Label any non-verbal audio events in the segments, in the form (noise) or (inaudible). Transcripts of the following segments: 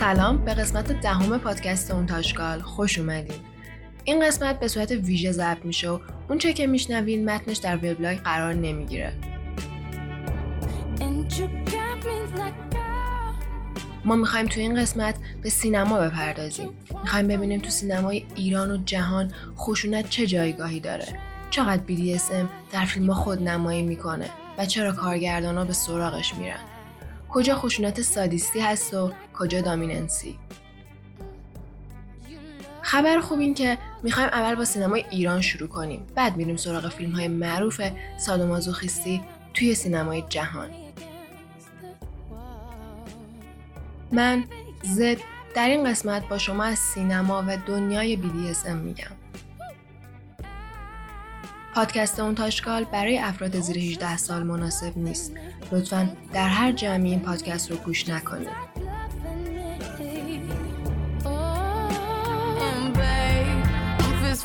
سلام به قسمت دهم پادکست اون تاشکال. خوش اومدین. این قسمت به صورت ویژه ضبط میشه و اون چه که میشنوین متنش در وبلاگ قرار نمی‌گیره. ما می‌خوایم تو این قسمت به سینما بپردازیم. می‌خوایم ببینیم تو سینمای ایران و جهان خشونت چه جایگاهی داره. چقدر BDSM در فیلم خود نمایی می‌کنه و چرا کارگردان ها به سراغش میرن. کجا خشونت سادیستی هست و کجا دامیننسی خبر خوب این که می‌خوایم اول با سینمای ایران شروع کنیم بعد میریم سراغ فیلم های معروف سادومازوخیستی توی سینمای جهان من زد در این قسمت با شما از سینما و دنیای BDSM میگم پادکست اون تاشکال برای افراد زیر 18 سال مناسب نیست. لطفا در هر جمعی این پادکست رو گوش نکنید.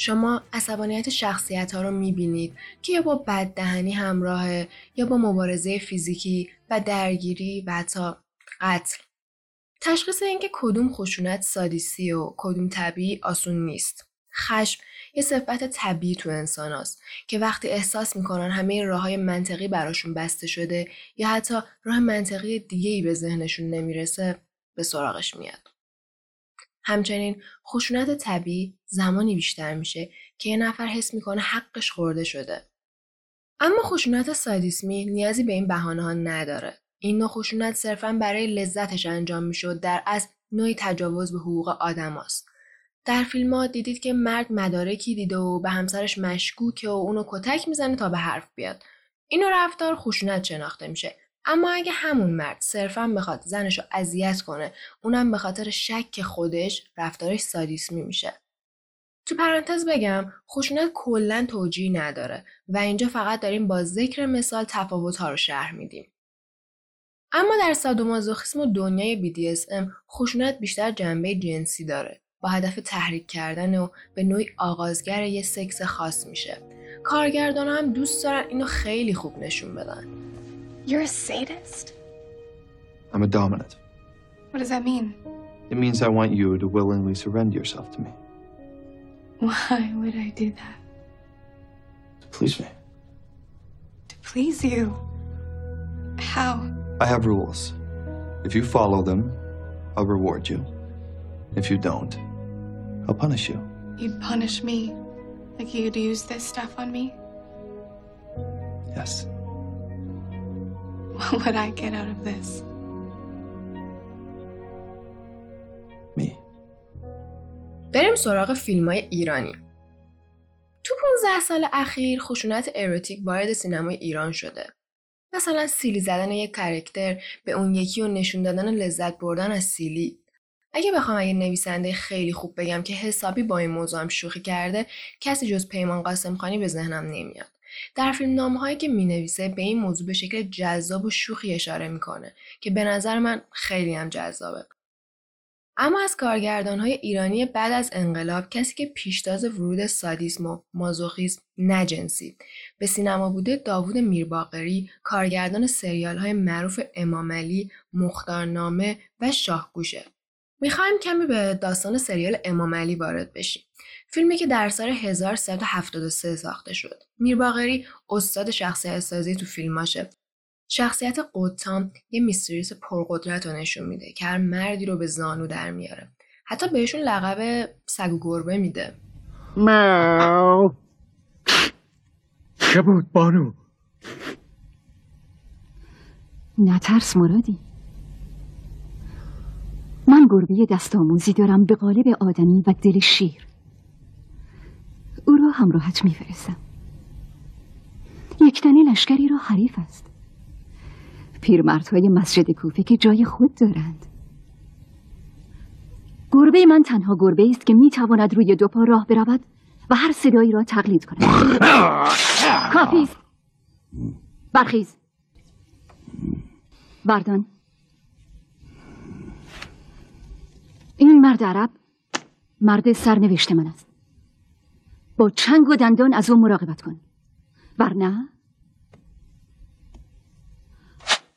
شما عصبانیت شخصیت ها رو می‌بینید که یا با بددهنی همراهه یا با مبارزه فیزیکی و درگیری و حتی قتل. تشخیص اینکه کدوم خشونت سادیسی و کدوم طبیعی آسون نیست. خشم یه صفت طبیعی تو انسان هست که وقتی احساس می‌کنن همه راه های منطقی براشون بسته شده یا حتی راه منطقی دیگه ای به ذهنشون نمی‌رسه به سراغش میاد. همچنین خشونت طبیعی زمانی بیشتر میشه که یه نفر حس می‌کنه حقش خورده شده. اما خشونت سادیسمی نیازی به این بهانه ها نداره. این نوع خشونت صرفا برای لذتش انجام می‌شد در از نوعی تجاوز به حقوق آدم است. در فیلم ها دیدید که مرد مدارکی دیده و به همسرش مشکوکه و اونو کتک می‌زنه تا به حرف بیاد. اینو رفتار خشونت شناخته میشه. اما اگه همون مرد صرفا بخواد زنش رو اذیت کنه اونم به خاطر شک خودش رفتارش سادیسمی میشه. تو پرانتز بگم خشونت کلا توجیه نداره و اینجا فقط داریم با ذکر مثال تفاوت ها رو شرح میدیم. اما در سادومازوخیسم و دنیای BDSM خشونت بیشتر جنبه جنسی داره. با هدف تحریک کردن و به نوعی آغازگر یه سکس خاص میشه کارگردان هم دوست دارن اینو خیلی خوب نشون بدن You're a sadist? I'm a dominant. What does that mean? It means I want you to willingly surrender yourself to me. Why would I do that? To please me. To please you? How? I have rules. If you follow them, I'll reward you. If you don't, I'll punish you. You'd punish me? Like you'd use this stuff on me? Yes. (laughs) What would I get out of this? Me. بریم سراغ فیلم های ایرانی. تو 15 سال اخیر خشونت اروتیک وارد سینمای ایران شده. مثلا سیلی زدن یک کرکتر به اون یکی و نشون دادن لذت بردن از سیلی اگه بخوام اگه نویسنده خیلی خوب بگم که حسابی با این موضوع هم شوخی کرده کسی جز پیمان قاسم خانی به ذهنم نمیاد در فیلم هایی که می نویسه به این موضوع به شکل جذاب و شوخی اشاره می‌کنه که به نظر من خیلی هم جذابه. اما از کارگردان های ایرانی بعد از انقلاب کسی که پیشتاز ورود سادیسم و مازوخیسم نجنسی به سینما بوده داوود میرباقری کارگردان سریال های معروف امامعلی مختارنامه و شاهگوشه. می‌خوایم کمی به داستان سریال امام علی وارد بشیم. فیلمی که در سال 1373 ساخته شد. میرباغری استاد شخصیت سازی تو فیلماشه. شخصیت قطام یه میستریس پرقدرت رو نشون میده که هر مردی رو به زانو در میاره. حتی بهشون لقب سگ و گربه میده. ماو چه بود بانو؟ نترس مرادی من گربه دست آموزی دارم به قالب آدمی و دل شیر او را همراهت میفرستم. یکتنی لشکری را حریف است. پیرمردهای مسجد کوفه که جای خود دارند. گربه من تنها گربه است که می‌تواند روی دو پا راه برود و هر صدایی را تقلید کند. کافی برخیز. بردان. این مرد عرب مرد سرنوشت من است. با چنگ و دندان از او مراقبت کن. ورنه؟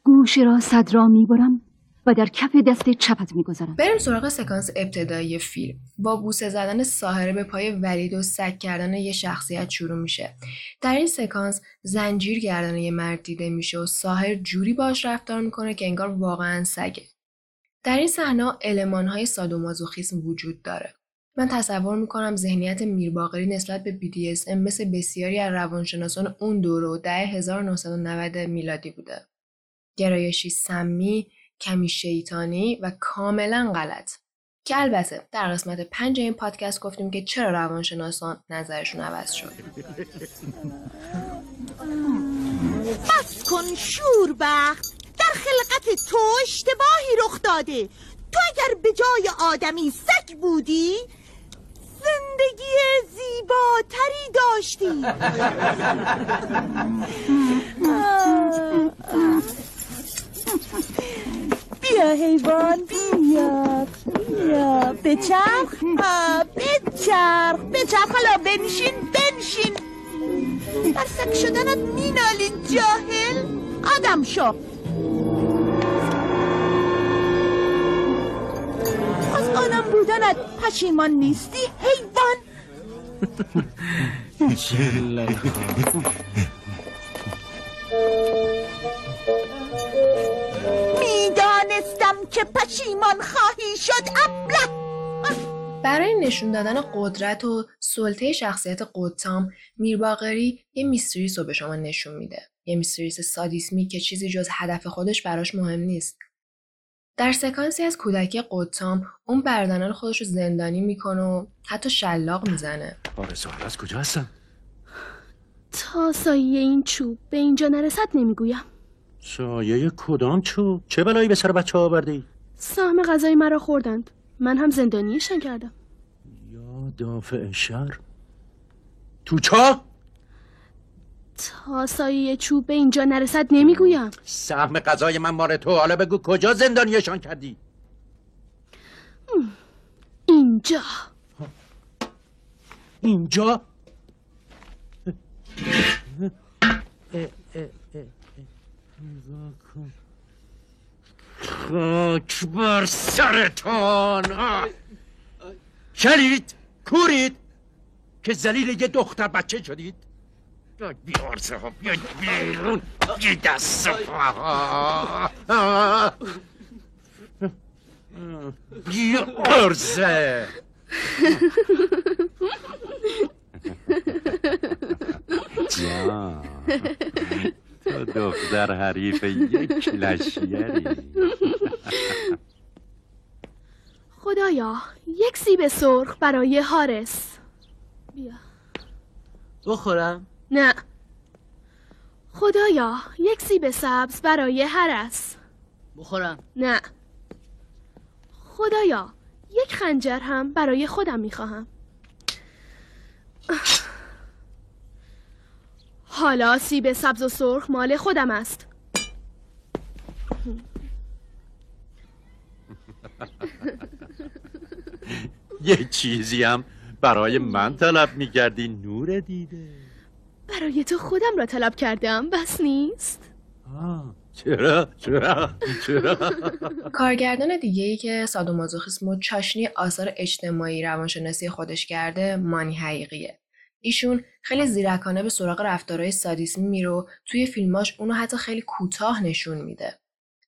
گوش را صد را می‌برم و در کف دست چپت می‌گذارم. بریم سراغ سکانس ابتدایی فیلم. با بوسه زدن ساهره به پای ولید و سگ کردن یه شخصیت شروع میشه. در این سکانس زنجیر گردن یه مرد دیده میشه و ساهر جوری باش رفتار می‌کنه که انگار واقعا سگه. در این صحنه المانهای سادومازوخیسم وجود داره. من تصور می‌کنم ذهنیت میرباقری نسبت به BDSM مثل بسیاری از روانشناسان اون دوره و ده 1990 میلادی بوده. گرایشی سمی، کمی شیطانی و کاملا غلط. که البته در قسمت پنج این پادکست گفتیم که چرا روانشناسان نظرشون عوض شد. بس کن شوربخت در خلقت تو اشتباهی رخ داده تو اگر به جای آدمی سگ بودی زندگی زیباتری داشتی. (laughs) بیا حیوان بیا بیا. بچرخ بچرخ بچرخ حالا بنشین بنشین. در سگ شدنت مینالین جاهل. آدم شو. آدم بودنت پشیمان نیستی حیوان (laughs) می‌دانستم که پشیمان خواهی شد ابله. برای نشون دادن قدرت و سلطه شخصیت قدتام میرباقری یه میستریس رو به شما نشون میده. یه میستریس سادیسمی که چیزی جز هدف خودش براش مهم نیست. در سکانسی از کودکی قدتام اون بردنان خودش رو زندانی می‌کنه و حتی شلاق می‌زنه آرزو از کجا هستن؟ تا سایه این چوب به اینجا نرسد نمی‌گویم سایه کدام چوب؟ چه بلایی به سر بچه آوردی؟ سهم غذای مرا خوردند من هم زندانیشان کردم یا دافع شر تو چا؟ تا سایه چوب به اینجا نرسد نمی‌گویم سهم غذای من مال تو حالا بگو کجا زندانیشان کردی؟ اینجا اینجا؟ خاک بر سرتان. شنید کورید که زلیل یه دختر بچه شدید بیاید بیارزه ها بیرون یه دست. بیارزه جان تو دختر حریف یک لشیری خدایا یک سیب سرخ برای هارس بیا بخورم نه. خدایا یک سیب سبز برای هرس بخورم. نه. خدایا یک خنجر هم برای خودم می‌خواهم. حالا سیب سبز و سرخ مال خودم است. (laughs) یه چیزی هم برای من طلب می‌کردی نور دیده. برای تو خودم را طلب کردم بس نیست. آه، چرا؟ چرا؟ چرا؟ کارگردان دیگه ای که سادومازوخیسم و چاشنی آثار اجتماعی روانشناسی خودش کرده مانی حقیقیه. ایشون خیلی زیرکانه به سراغ رفتارهای سادیسمی میره و توی فیلماش اونو حتی خیلی کوتاه نشون میده.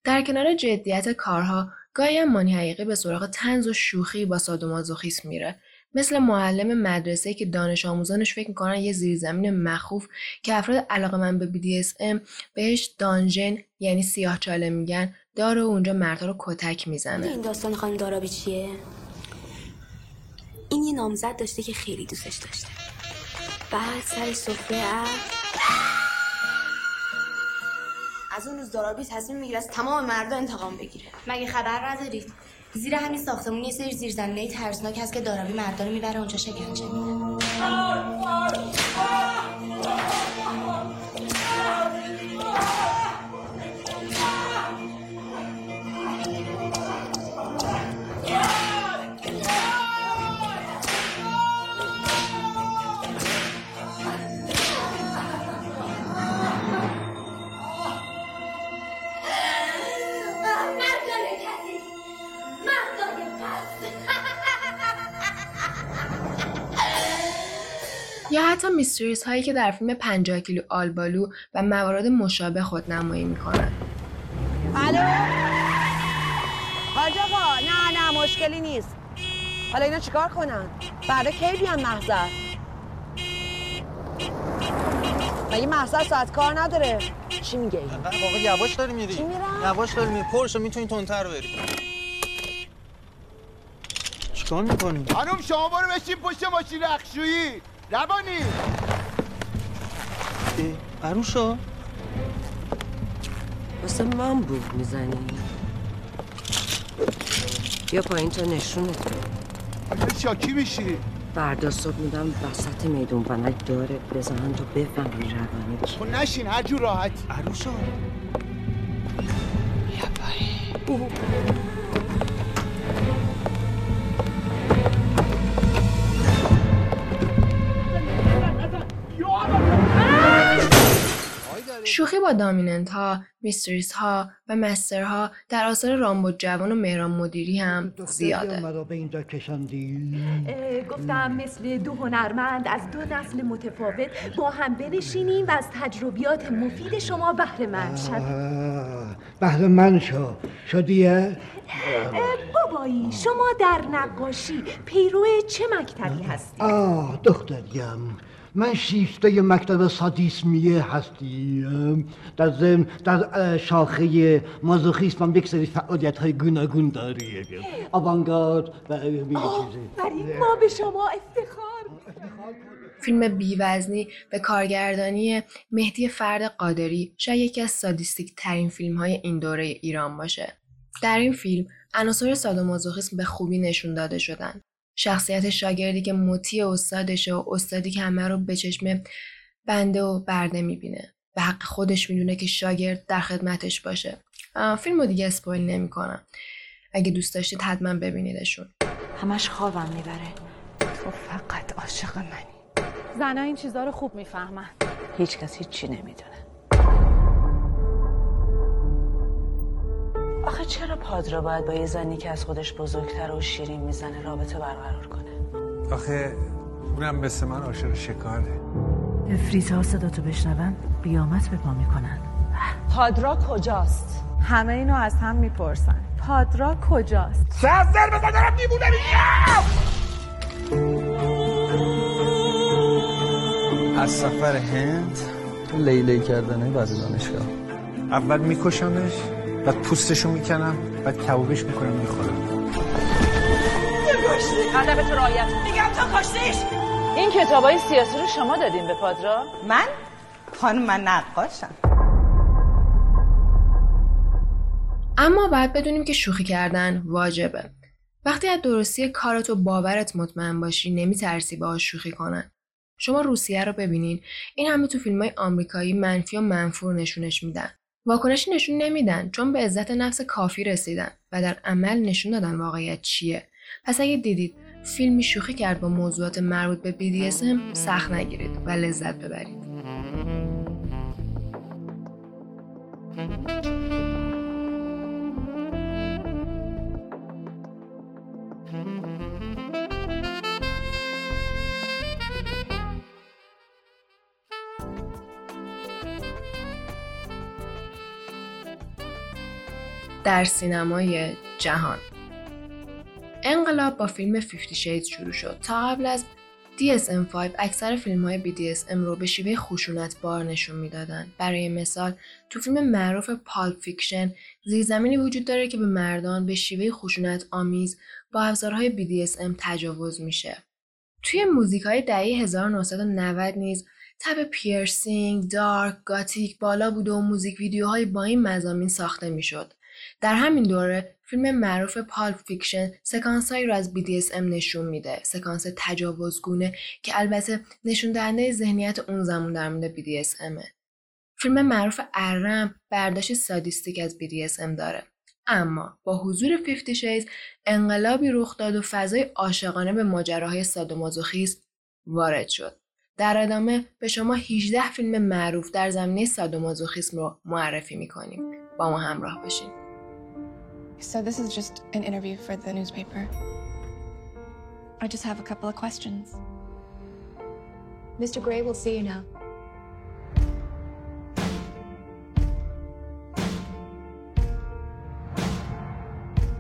در کنار جدیت کارها گاهی هم مانی حقیقی به سراغ تنز و شوخی با سادومازوخیسم میره. مثل معلم مدرسه که دانش آموزانش فکر می‌کنن یه زیرزمین مخوف که افراد علاقه من به BDSM بهش دانژن یعنی سیاه چاله میگن داره و اونجا مردها رو کتک می‌زنه. این داستان خانم دارابی چیه؟ این یه نامزد داشته که خیلی دوستش داشته. بعد سر سفره از اون روز دارابی تصمیم می‌گیره از تمام مردا انتقام بگیره. مگه خبر ندارید؟ زیر همین ساختمون یه سری زیرزمینای ترسناک هست که دارابی مردا رو می‌بره اونجا شکنجه میده یا حتی میستریز هایی که در فیلم 50 کیلو آلبالو و موارد مشابه خود نمایی می‌کنن. الو؟ حاج آقا نه نه مشکلی نیست. حالا اینا چیکار کنن؟ فردا کی بیان محضر؟ مگه محضر ساعت کار نداره؟ چی میگه این واقعا یواش داری میری. چی میرم؟ یواش داری میری. پرشو می‌تونی تندتر بری. چیکار می‌کنی؟ خانم شما برو بشین پشت ماشین رخشویی. روانی! عروشا واسه من بود می‌زنی. بیا پایین تا نشونت بدم. شاکی میشی؟ فردا صبح میدم وسط میدون ونک داره بزنن تو بفهمی روانی خب نشین هر جور راحت عروشا شوخی با دامیننت ها، میستریس ها و مستر ها در آثار رامبو جوان و مهران مدیری هم زیاده. گفتم مثل دو هنرمند از دو نسل متفاوت با هم بنشینیم و از تجربیات مفید شما بهره مند شویم. آه، بهر من شو شدیه بابایی شما در نقاشی پیرو چه مکتبی هستی؟ آه دختریم. من شیفته مکتب سادیسمیه هستیم در ضمن در شاخه مازوخیسم یک سری فعالیت های گوناگون داری آوانگارد و چیزی ما به شما افتخار فیلم بیوزنی به کارگردانی مهدی فرد قادری شاید یکی از سادیستیک ترین فیلم های این دوره ایران باشه. در این فیلم عناصر سادومازوخیسم به خوبی نشون داده شدن. شخصیت شاگردی که مطیع استادشه و استادی که همه رو به چشم بنده و برده می‌بینه. به حق خودش می‌دونه که شاگرد در خدمتش باشه. فیلم رو دیگه اسپویل نمی‌کنم. اگه دوست داشتید حتما ببینیدشون. همش خوابم می‌بره تو فقط عاشق منی زنها این چیزها رو خوب می‌فهمن هیچ کس هیچی نمی‌دونه آخه چرا پادرا باید با یه زنی که از خودش بزرگتر و شیرین می‌زنه رابطه برقرار کنه؟ آخه اونم مثل من عاشق شکاره. افریتا صداتو بشنون بیامت به پا می‌کنن. پادرا کجاست؟ همه اینو از هم می‌پرسن. پادرا کجاست؟ سر بزن دارم دیوونه از سفر هند لیلی کردنه بعد دانشگاه. اول میکشمش بعد پوستشو می‌کنم بعد کبابش می‌کنم می‌خورم. کشتی ادب تو رعایت. میگم تو کشتیش. این کتابای سیاسی رو شما دادین به پادرا؟ من؟ خانم من نقاشم. اما باید بدونیم که شوخی کردن واجبه. وقتی از درستی کارت و باورت مطمئن باشی نمیترسی باهاش شوخی کنن. شما روسیه رو ببینین. این همه تو فیلم های آمریکایی منفی و منفور نشونش میدن. واکنشی نشون نمیدن چون به عزت نفس کافی رسیدن و در عمل نشون دادن واقعیت چیه. پس اگه دیدید فیلمی شوخی کرد با موضوعات مربوط به BDSM سخت نگیرید و لذت ببرید. در سینمای جهان انقلاب با فیلم 50 Shades شروع شد تا قبل از DSM-5 اکثر فیلم های BDSM رو به شیوه خشونت بار نشون می‌دادن. برای مثال تو فیلم معروف Pulp Fiction زیرزمینی وجود داره که به مردان به شیوه خشونت آمیز با ابزارهای BDSM تجاوز میشه. توی موزیک های دهه 1990 نیز تب piercing، dark، gothic بالا بوده و موزیک ویدیوهای با این مضامین ساخته می‌شد. در همین دوره فیلم معروف Pulp Fiction سکانس هایی رو از BDSM نشون میده. سکانس تجاوزگونه که البته نشون دهنده ذهنیت اون زمان در مورد BDSM ه فیلم معروف ارم برداشت sadistic از BDSM داره. اما با حضور 50 Shades انقلابی رخ داد و فضای عاشقانه به ماجراهای سادومازوخیسم وارد شد. در ادامه به شما 18 فیلم معروف در زمینه سادومازوخیسم رو معرفی می‌کنیم. با ما همراه باشین. So this is just an interview for the newspaper. I just have a couple of questions. Mr. Gray will see you now.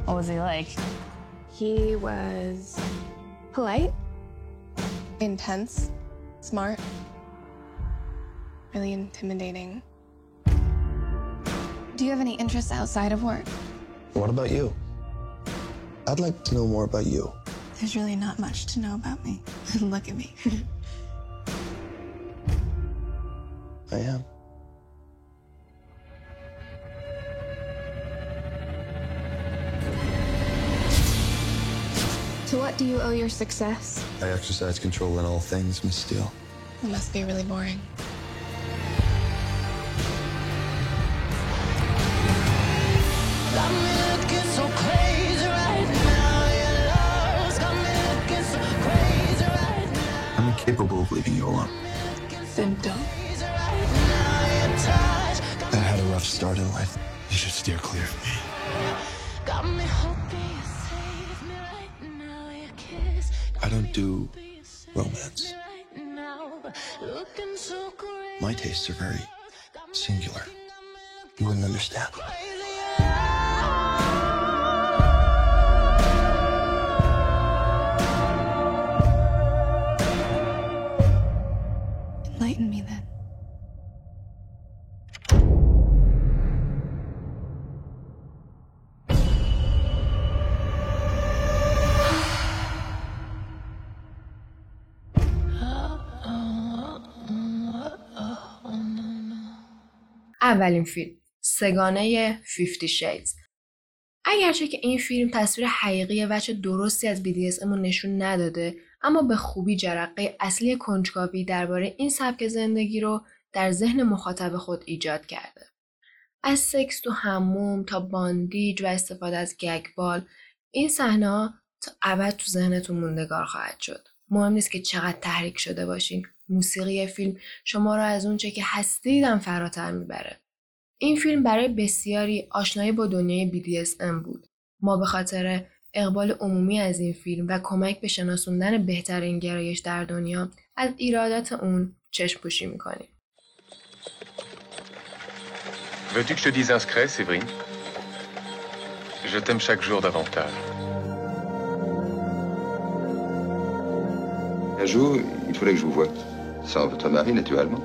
What was he like? He was polite, intense, smart, really intimidating. Do you have any interests outside of work? What about you? I'd like to know more about you. There's really not much to know about me. (laughs) Look at me. I am. to what do you owe your success? I exercise control in all things, Miss Steele. It must be really boring. Incapable of leaving you alone. Then don't. I had a rough start in life. You should steer clear of me. I don't do romance. My tastes are very singular. You wouldn't understand. Enlighten me then. اولین فیلم سگانه 50 Shades اگرچه که این فیلم تصویر حقیقی وجه درستی از BDSM رو نشون نداده اما به خوبی جرقه اصلی کنجکاوی درباره این سبک زندگی رو در ذهن مخاطب خود ایجاد کرده. از سکس تو هموم تا باندیج و استفاده از گگبال این صحنه تا ابد تو ذهنتون موندگار خواهد شد. مهم نیست که چقدر تحریک شده باشین. موسیقی فیلم شما را از اونچه که هستید هم فراتر می‌بره. این فیلم برای بسیاری آشنایی با دنیای BDSM بود. ما به خاطر اقبال عمومی از این فیلم و کمک به شناسوندن بهترین گرایش در دنیا از ایرادات اون چشم پوشی میکنیم. Veux-tu que je te dise un secret, Séverine Je t'aime chaque jour davantage. Un jour, il faudrait que je vous voie. Sans votre mari, naturellement.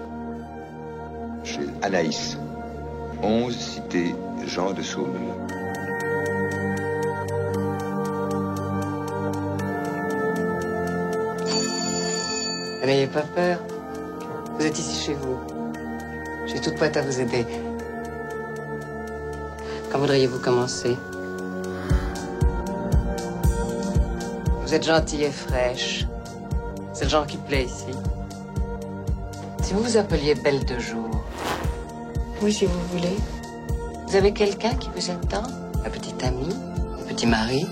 Chez Anaïs. 11 cité Jean de N'ayez pas peur. Vous êtes ici chez vous. Je suis toute prête à vous aider. Quand voudriez-vous commencer? Vous êtes gentille et fraîche. C'est le genre qui plaît ici. Si vous vous appeliez Belle de Jour. Oui, si vous voulez. Vous avez quelqu'un qui vous attend Un petit ami? Un petit mari?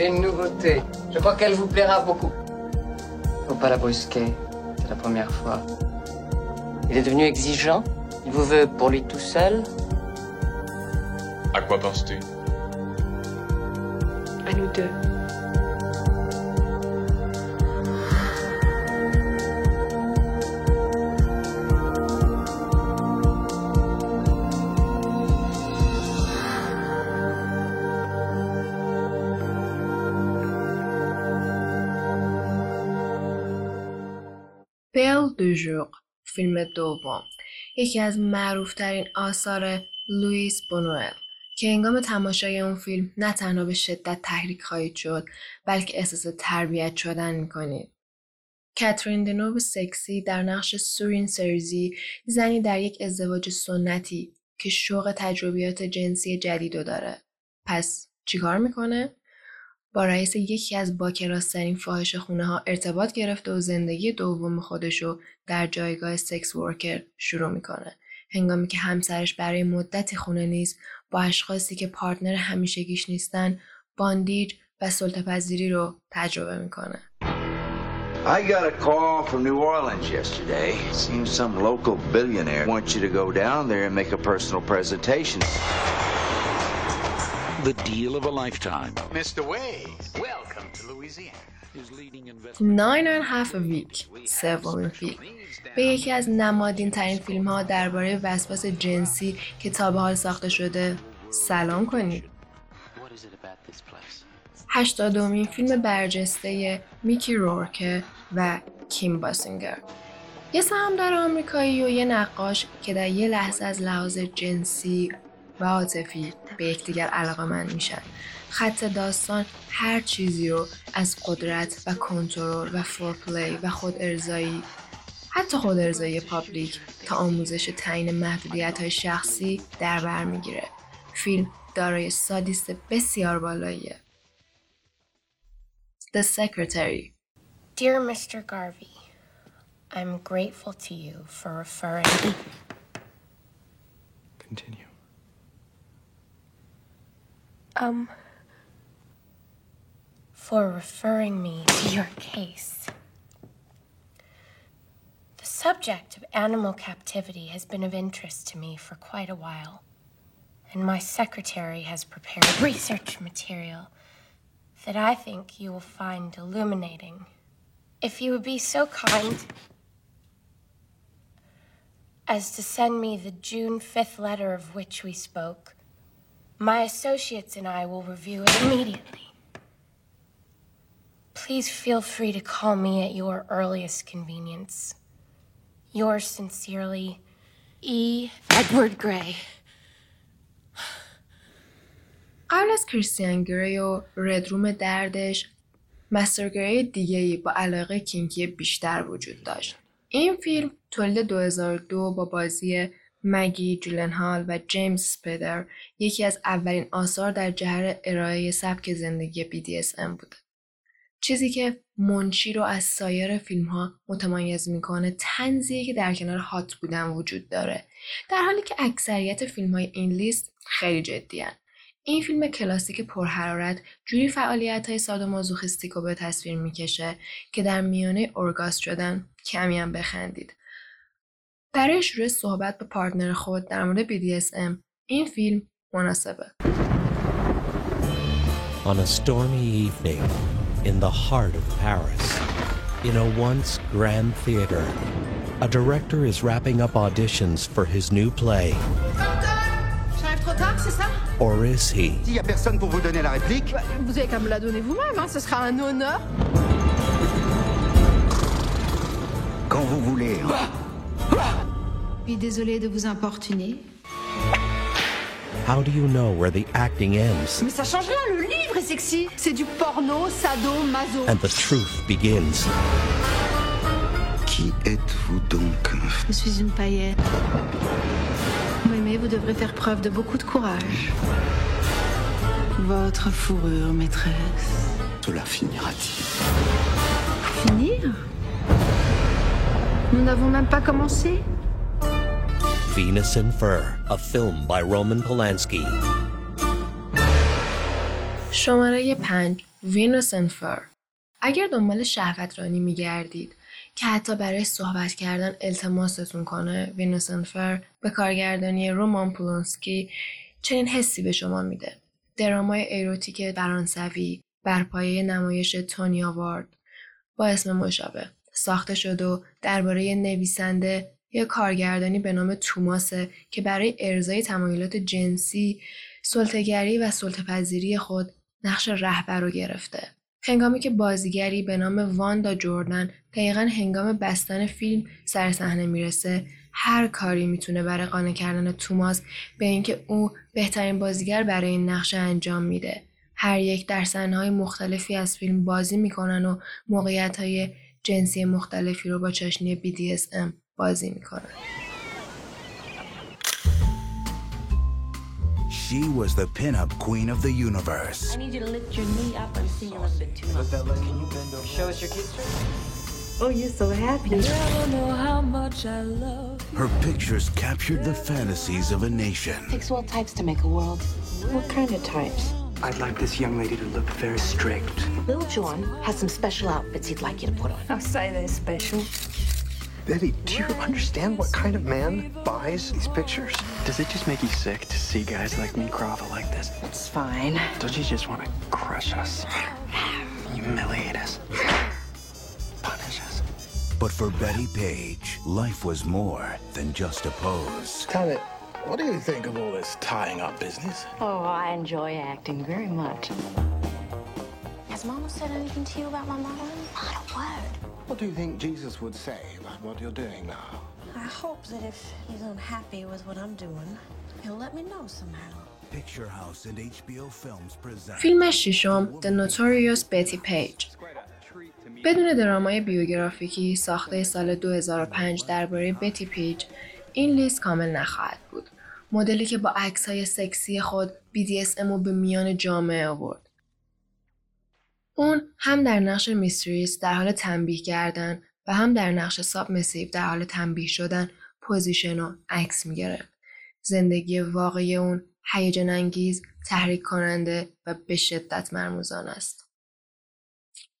C'est une nouveauté. Je crois qu'elle vous plaira beaucoup. Faut pas la brusquer. C'est la première fois. Il est devenu exigeant. Il vous veut pour lui tout seul. À quoi penses-tu? À nous deux. بل دوژور فیلم دوم یکی از معروفترین آثار لوئیس بونوئل که هنگام تماشای اون فیلم نه تنها به شدت تحریک خواهید شد بلکه احساس تربیت شدن می‌کنید. کاترین دنوب سکسی در نقش سورین سرزی زنی در یک ازدواج سنتی که شوق تجربیات جنسی جدیدو داره. پس چیکار می‌کنه؟ با رئیس یکی از باکراسترین فاحش خونه ها ارتباط گرفته و زندگی دوم خودشو در جایگاه سکس ورکر شروع می‌کنه. هنگامی که همسرش برای مدتی خونه نیست با اشخاصی که پارتنر همیشگیش نیستن باندیج و سلطه رو تجربه می‌کنه. I got a call from New Orleans yesterday. Seems some local billionaire wants you to go down there and make a personal presentation. The deal of a lifetime. Mr. Ways, welcome to Louisiana. Nine and a half a week سومین فیلم به یکی از نمادین ترین فیلم ها درباره وسواس جنسی که تا به حال ساخته شده سلام کنید هشتادمین فیلم برجسته میکی رورکه و کیم باسینگر یه سهامدار آمریکایی و یه نقاش که در یه لحظه از لحاظ جنسی و عاطفی به یکدیگر علاقه من میشن خط داستان هر چیزی رو از قدرت و کنترل و foreplay و خودارضایی حتی خودارضایی public تا آموزش تعیین محدودیت های شخصی در بر می‌گیره فیلم دارای سادیست بسیار بالاییه The Secretary Dear Mr. Garvey, I'm grateful to you for referring. Continue. Um, for referring me to your case. The subject of animal captivity has been of interest to me for quite a while, and my secretary has prepared research material that I think you will find illuminating. If you would be so kind as to send me the June 5th letter of which we spoke, my associates and I will review it immediately. Please feel free to call me at your earliest convenience. Yours sincerely, E. Edward Gray. قبل از کریستیان گری و ردروم دردش مستر گری دیگه ای با علاقه کینکی بیشتر وجود داشت. این فیلم تولید 2002 با بازی مگی جولنهال و جیمز سپیدر یکی از اولین آثار در جهر ارائه سبک زندگی BDSM بوده. چیزی که منشی رو از سایر فیلم ها متمایز می‌کنه تنزیه که در کنار هات بودن وجود داره در حالی که اکثریت فیلم های این لیست خیلی جدی این فیلم کلاسیک پرحرارت جوری فعالیت های سادومازوخیستیک رو به تصویر می‌کشه که در میانه ارگاست شدن کمی هم بخندید. برای شروع صحبت با پارتنر خود در مورد BDSM این فیلم مناسبه. On a stormy evening in the heart of Paris, in a once grand theater, a director is wrapping up auditions for his new play. J'arrive trop tard, c'est ça Or is he? S'il n'y a personne pour vous donner la réplique, Vous avez qu'à me la donner vous-même, hein, ce sera un honneur. quand vous voulez. hein. Je suis désolée de vous importuner. How do you know where the acting ends? Mais ça change rien, le livre est sexy. C'est du porno, sado, maso. and the truth begins? Qui êtes-vous donc Je suis une paillette. M'aimez, vous devrez faire preuve de beaucoup de courage. Votre fourrure, maîtresse. Cela finira-t-il? Nous n'avons même pas commencé. Venus and Fur, a film by Roman Polanski. شماره 5 وینوس فر اگر دنبال شهوت رانی میگردید که حتی برای صحبت کردن التماستون کنه Venus in Fur به کارگردانی رومان پولانسکی چنین حسی به شما میده. drama ی erotic فرانسوی بر پایه نمایش Tony Award. با اسم مشابه. ساخته شد و درباره نویسنده یا کارگردانی به نام توماسه که برای ارضای تمایلات جنسی سلطه‌گری و سلطه‌پذیری خود نقش رهبر رو گرفته. هنگامی که بازیگری به نام واندا جوردن دقیقا هنگام بستن فیلم سر صحنه می‌رسه هر کاری می‌تونه برای قانع کردن توماس به اینکه او بهترین بازیگر برای این نقشه انجام میده. هر یک در صحنه‌های مختلفی از فیلم بازی می‌کنن و موقعیت‌های جنسی مختلفی رو با چاشنی BDSM بازی میکنن. She was the pinup queen of the universe. I need you to lift your knee up. I'm seeing a little bit too much. Can you bend over? Show us your kiss Oh, you're so happy. Her pictures captured the fantasies of a nation. Takes all types to make a world. What kind of types? I'd like this young lady to look very strict. Lil John has some special outfits he'd like you to put on. I'll say they're special. Betty, do you understand what kind of man buys these pictures? Does it just make you sick to see guys like me grovel like this? It's fine. Don't you just want to crush us? Humiliate us? Punish us? But for Betty Page, life was more than just a pose. Tell it. What do you think of all this tying up business? Oh, I enjoy acting very much. Has Mama said anything to you about my mom? Not a word. What do you think Jesus would say about what you're doing now? I hope that if he's unhappy with what I'm doing, he'll let me know somehow. Picture House and HBO Films present فیلم ششم The Notorious Betty Page بدون درامای بیوگرافیکی ساخته سال 2005 درباره بتی پیج این لیست کامل نخواهد بود. مدلی که با عکس‌های سکسی خود BDSM رو به میان جامعه آورد. اون هم در نقش mistress در حال تنبیه کردن و هم در نقش submissive در حال تنبیه شدن پوزیشن و عکس می‌گرفت. زندگی واقعی اون هیجان انگیز، تحریک کننده و به شدت مرموزان است.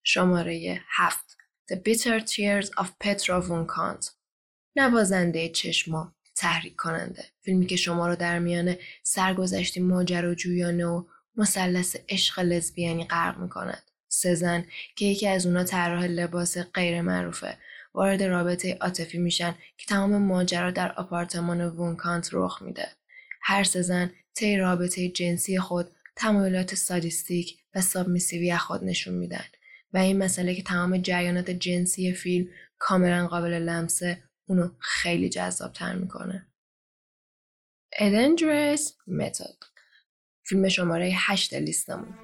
شماره هفت The Bitter Tears of Petra von Kant نوازنده چشما تحریک کننده. فیلمی که شما رو در میان سرگذشتی ماجراجویانه و مثلث عشق لزبیانی غرق می‌کند. سه زن که یکی از اونا طراح لباس غیر معروفه. وارد رابطه عاطفی میشن که تمام ماجرا در آپارتمان وونکانت رخ میده. هر سه زن طی رابطه جنسی خود تمایلات سادیستیک و سابمیسیوی خود نشون میدن. و این مسئله که تمام جریانات جنسی فیلم کاملا قابل لمسه اونو خیلی جذاب تر می‌کنه. A Dangerous Method فیلم شماره هشت لیستمون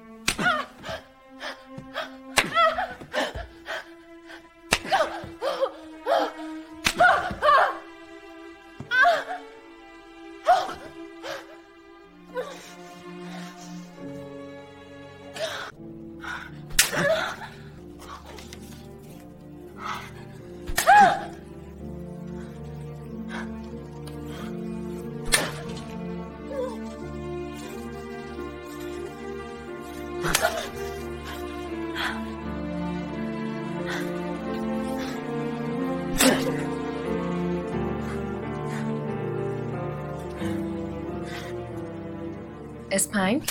spank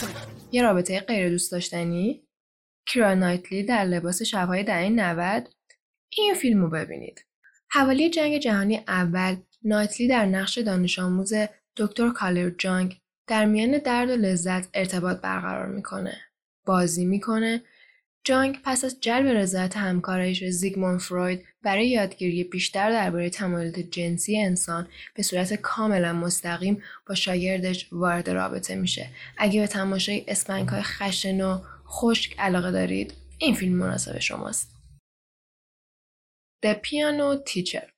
یه رابطه غیر دوست داشتنی؟ کیرا نایتلی در لباس شبهای دهه 90 این فیلم رو ببینید. حوالی جنگ جهانی اول نایتلی در نقش دانش آموز دکتر کارل جانگ در میان درد و لذت ارتباط برقرار می‌کنه. بازی می‌کنه جانگ پس از جلب رضایت همکارش زیگموند فروید برای یادگیری بیشتر درباره تمایلات جنسی انسان به صورت کاملا مستقیم با شاگردش وارد رابطه میشه. اگه به تماشای اسپنگ های خشن و خشک علاقه دارید این فیلم مناسب شماست. The Piano Teacher.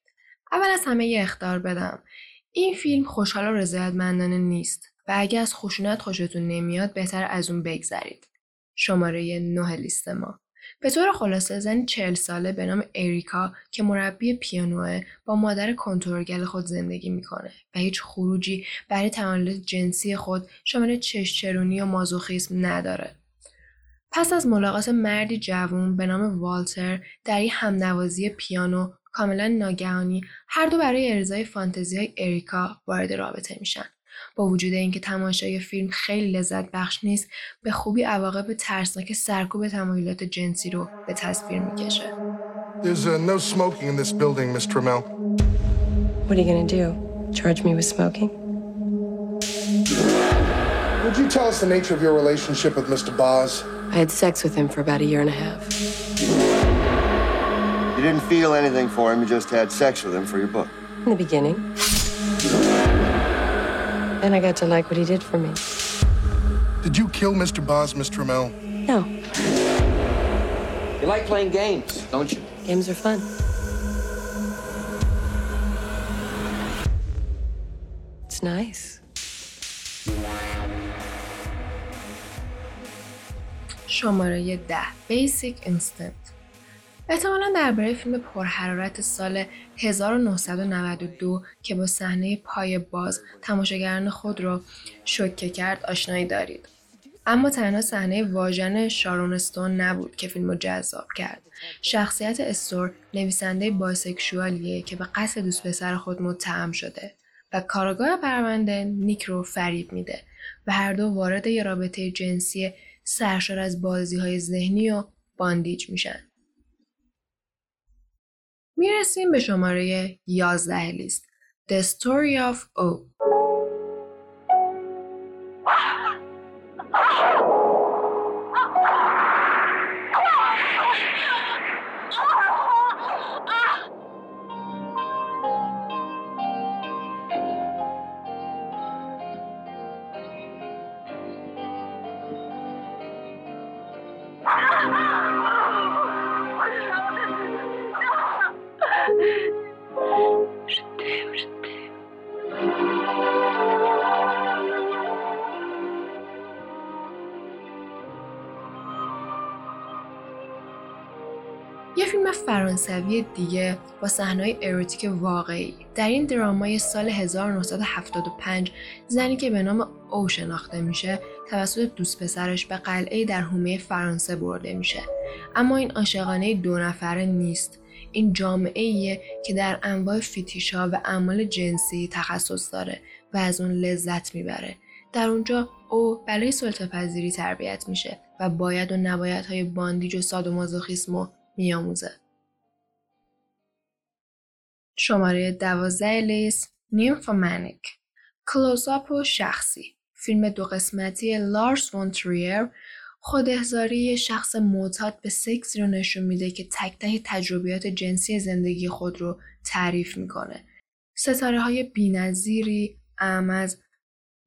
اول از همه یه اختار بدم. این فیلم خوشحال و رضایتمندانه نیست و اگه از خشونت خوشتون نمیاد بهتر از اون بگذرید. شماره نه لیست ما. به طور خلاصه زنی چهل ساله به نام اریکا که مربی پیانوه با مادر کنترلگل خود زندگی می‌کنه و هیچ خروجی برای تمایلات جنسی خود شامل چشچرونی و مازوخیسم نداره. پس از ملاقات مردی جوون به نام والتر در یک همنوازی پیانو کاملا ناگهانی هر دو برای ارزای فانتزی های اریکا وارد رابطه میشن. با وجود اینکه تماشای فیلم خیلی لذت بخش نیست به خوبی عواقب ترسناک سرکوب تمایلات جنسی رو به تصویر می‌کشه There's uh, no smoking in this building, Miss Trammell. What are you gonna do? Charge me with smoking? Would you tell us the nature of your relationship with Mr. Boz? I had sex with him for about a year and a half. You didn't feel anything for him, you just had sex with him for your book. In the beginning. Then I got to like what he did for me. Did you kill Mr. Boz, Miss Trammell? No, You like playing games, don't you? games are fun. It's nice. شماره ده Basic Instinct احتمالا درباره فیلم پرحرارت سال 1992 که با صحنه پای باز تماشاگران خود را شوکه کرد آشنایی دارید. اما تنها صحنه واژن شارون استون نبود که فیلم رو جذاب کرد شخصیت استور نویسنده بایسکشوالیه که به قصد دوست پسر خود متهم شده و کارگاه پرونده نیک رو فریب میده و هر دو وارد یه رابطه جنسی سرشار از بازی های ذهنی و باندیج میشن. می‌رسیم به شماره 11 لیست. The Story of O. فرانسوی دیگه با صحنه‌های اروتیک واقعی. در این درامای سال 1975 زنی که به نام او شناخته میشه توسط دوست پسرش به قلعه در حومه فرانسه برده میشه. اما این عاشقانه دو نفره نیست. این جامعه ایه که در انواع فیتیشا و اعمال جنسی تخصص داره و از اون لذت می‌بره. در اونجا او برای سلطه پذیری تربیت میشه و باید و نباید های باندیج و سادومازوخیسم و میآموزه. شماره دوازده لیست نیمفومنیک کلوزاپ و شخصی فیلم دو قسمتی لارس وان تریر خود احزاری شخص معتاد به سکسی رو نشون میده که تک تک تجربیات جنسی زندگی خود رو تعریف می‌کنه. ستاره های بینظیری ام از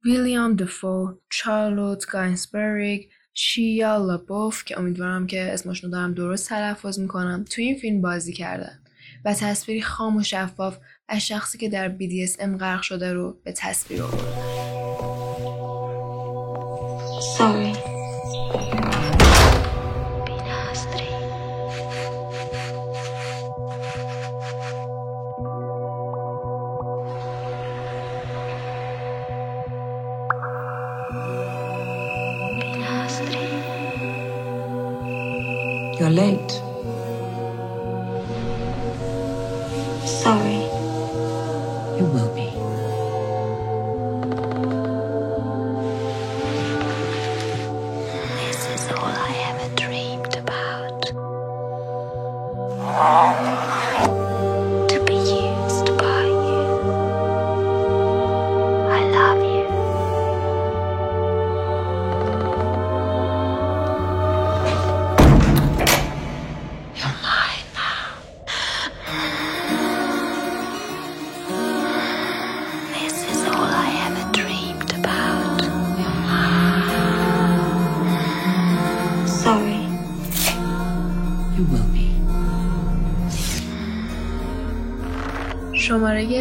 ویلیام دفو، چارلوت گاینسبرگ، شیا لابوف که امیدوارم که اسمشون دارم درست تلفظ می‌کنم تو این فیلم بازی کردن و تصویری خام و شفاف از شخصی که در BDSM غرق شده رو به تصویر آورد.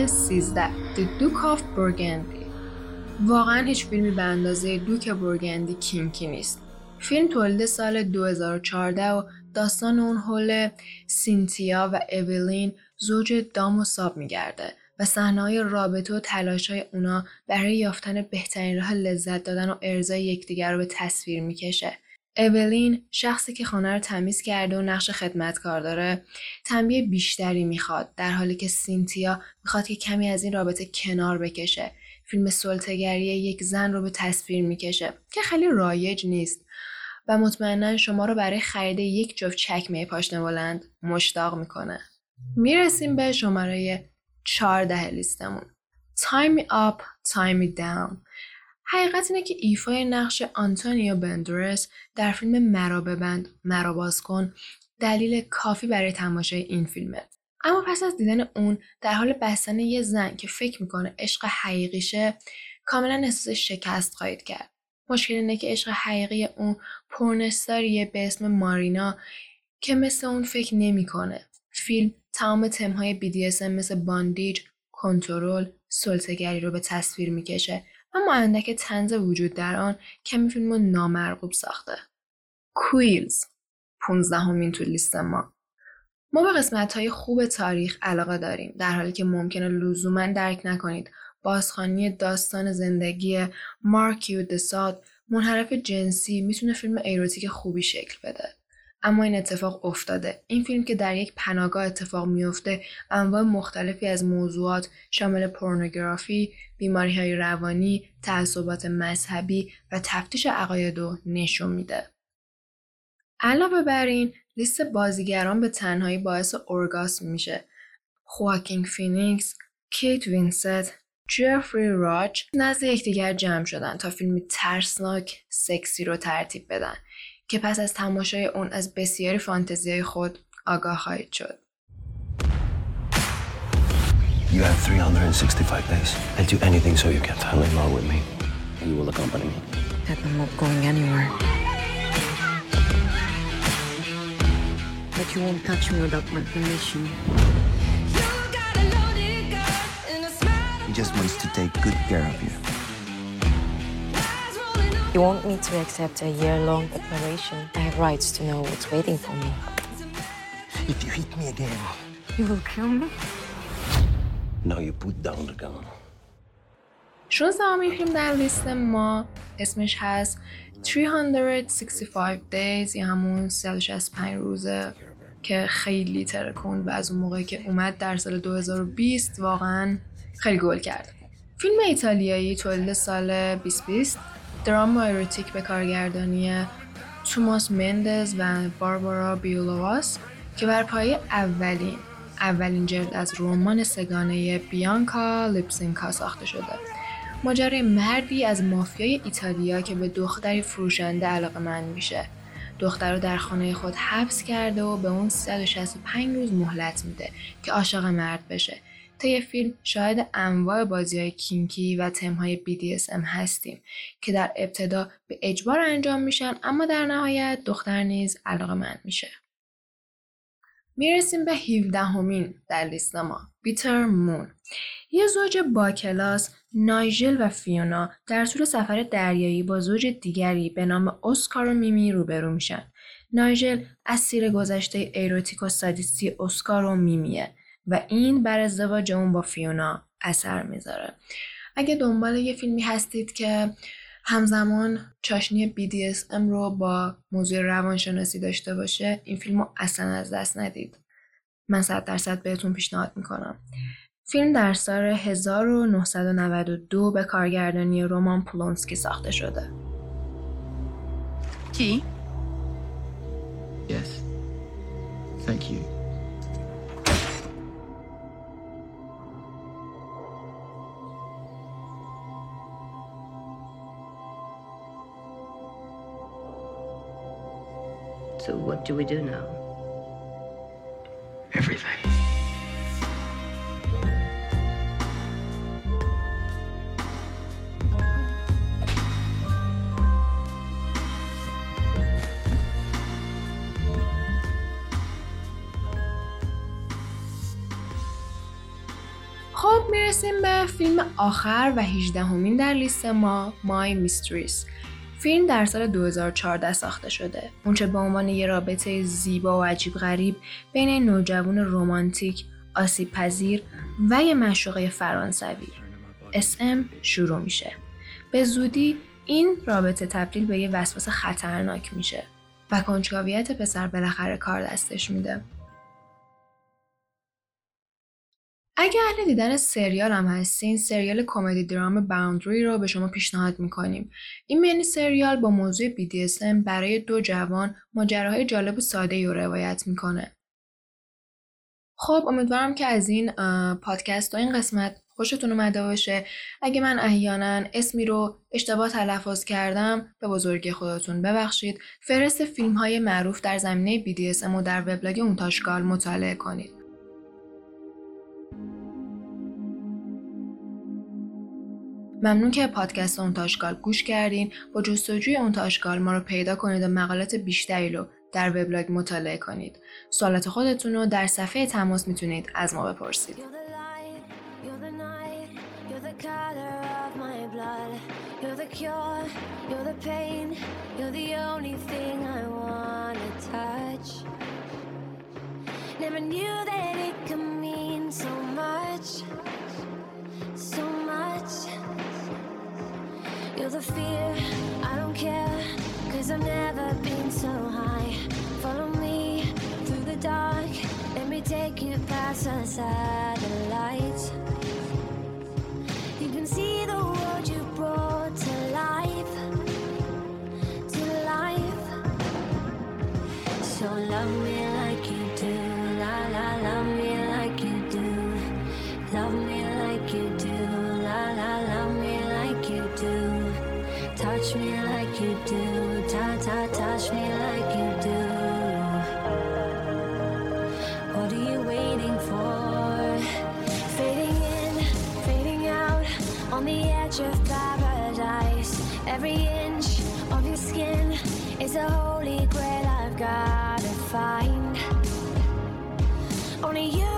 13 The Duke of Burgundy واقعا هیچ فیلمی به اندازه دوک برگندی کینکی نیست. فیلم تولید سال 2014 و داستان اون حول سینتیا و اویلین زوج دام و ساب میگرده و صحنه‌های رابطه و تلاش‌های اونا برای یافتن بهترین راه لذت دادن و ارضای یکدیگر رو به تصویر می‌کشه. اولین شخصی که خانه رو تمیز کرده و نقش خدمتکار داره تنبیه بیشتری می‌خواد در حالی که سینتیا می‌خواد که کمی از این رابطه کنار بکشه. فیلم سلطگری یک زن رو به تصویر می‌کشه که خیلی رایج نیست و مطمئنا شما رو برای خرید یک جفت چکمه پاشنه بلند. مشتاق می‌کنه. می‌رسیم به شماره 14 لیستمون. Tie me up, tie me down. حقیقت اینه که ایفای نقش آنتونیو بندرس در فیلم مرا ببند مرا باز کن دلیل کافی برای تماشای این فیلمه. اما پس از دیدن اون در حال بستن یه زن که فکر می‌کنه عشق حقیقیشه کاملا احساس شکست خواهید کرد. مشکل اینه که عشق حقیقی اون پرنستاریه به اسم مارینا که مثل اون فکر نمی‌کنه. فیلم تمام تمهای BDSM مثل باندیج، کنترل، سلطگری رو به تصویر می‌کشه. اما اندک طنز وجود در آن کمی فیلم نامرغوب ساخته. Quills 15 اُمین تو لیست ما. ما به قسمت های خوب تاریخ علاقه داریم در حالی که ممکنه لزوما درک نکنید بازخوانی داستان زندگی مارکی دو ساد منحرف جنسی می‌تونه فیلم erotic خوبی شکل بده اما این اتفاق افتاده. این فیلم که در یک پناهگاه اتفاق میفته انواع مختلفی از موضوعات شامل پورنوگرافی بیماری های روانی تعصبات مذهبی و تفتیش عقاید رو نشون میده. علاوه بر این لیست بازیگران به تنهایی باعث اورگاسم میشه. خواکین فینیکس کیت وینست جفری راش نزد یکدیگر جمع شدن تا فیلمی ترسناک سکسی رو ترتیب بدن. که پس از تماشای اون از بسیاری فانتزیای خود آگاه خواهید شد. You have 365 days. I'll do anything so you can fall in love with me. You will accompany me. I'm not going anywhere. But you won't touch me without my permission. He just wants to take good care of you. You want me to accept a year-long operation? I have rights to know what's waiting for me. If you hit me again, You will kill me? now you put down the gun. 16 فیلم در لیست ما اسمش هست 365 days یا همون 365 روزه که خیلی ترکون و از اون موقعی که اومد در سال 2020 واقعا خیلی گل کرد فیلم ایتالیایی تولید سال 2020 دراما اروتیک به کارگردانی توماس مندز و باربارا بیولواس که بر پایه اولین اولین جلد از رمان سگانه بیانکا لیپسینکا ساخته شده. ماجرای مردی از مافیای ایتالیا که به دختری فروشنده علاقه من میشه. دختر رو در خانه خود حبس کرده و به اون 165 روز مهلت میده که عاشق مرد بشه. طی فیلم شاهد انواع بازی های کینکی و تمهای BDSM هستیم که در ابتدا به اجبار انجام میشن اما در نهایت دختر نیز علاقه میشه. می‌رسیم به 17 اُمین در لیست ما Bitter Moon. یه زوج با کلاس نایجل و فیونا در طول سفر دریایی با زوج دیگری به نام اسکار و میمی روبرو میشن. نایجل اسیر گذشته erotic و سادیستی اسکار و میمیه. و این بر ازدواج اون با فیونا اثر می‌ذاره اگه دنبال یه فیلمی هستید که همزمان چاشنی BDSM رو با موضوع روانشناسی داشته باشه این فیلم رو اصلا از دست ندید من صد درصد بهتون پیشنهاد می‌کنم فیلم در سال 1992 به کارگردانی رومان پولونسکی ساخته شده کی؟ Yes. Thank you. So what do we do now? Everything. خب می‌رسیم به فیلم آخر و 18 همین در لیست ما مای میستریس فیلم در سال 2014 ساخته شده. اونچه به عنوان یه رابطه زیبا و عجیب غریب بین نوجوان رومانتیک آسیب پذیر و یه مشوقه فرانسوی. اسم شروع میشه. به زودی این رابطه تبدیل به یه وسواس خطرناک میشه و کنجکاویت پسر بالاخره کار دستش میده. اگه اهل دیدن سریال هم هستین سریال کمدی درام باوندری رو به شما پیشنهاد می‌کنیم. این مینی سریال با موضوع BDSM برای دو جوان ماجراهای جالب و ساده رو روایت می‌کنه. خب امیدوارم که از این پادکست و این قسمت خوشتون اومده باشه. اگه من احیانا اسمی رو اشتباه تلفظ کردم به بزرگی خودتون ببخشید. فرست فیلم های معروف در زمینه BDSM و در وبلاگ اونتاشکال مطالعه کنید. ممنون که پادکست اون تاشکال گوش کردین. با جستجوی اون تاشکال ما رو پیدا کنید و مقالات بیشتری رو در وبلاگ مطالعه کنید. سوالات خودتون رو در صفحه تماس می‌تونید از ما بپرسید. Never knew that it could mean so much, so much. You're the fear, I don't care. Cause I've never been so high. Follow me through the dark. Let me take you past the satellites. You can see the world you brought to life. To life. So love me like Touch me like you do. Ta ta, touch me like you do. What are you waiting for? Fading in, fading out, on the edge of paradise. Every inch of your skin is a holy grail I've gotta find. Only you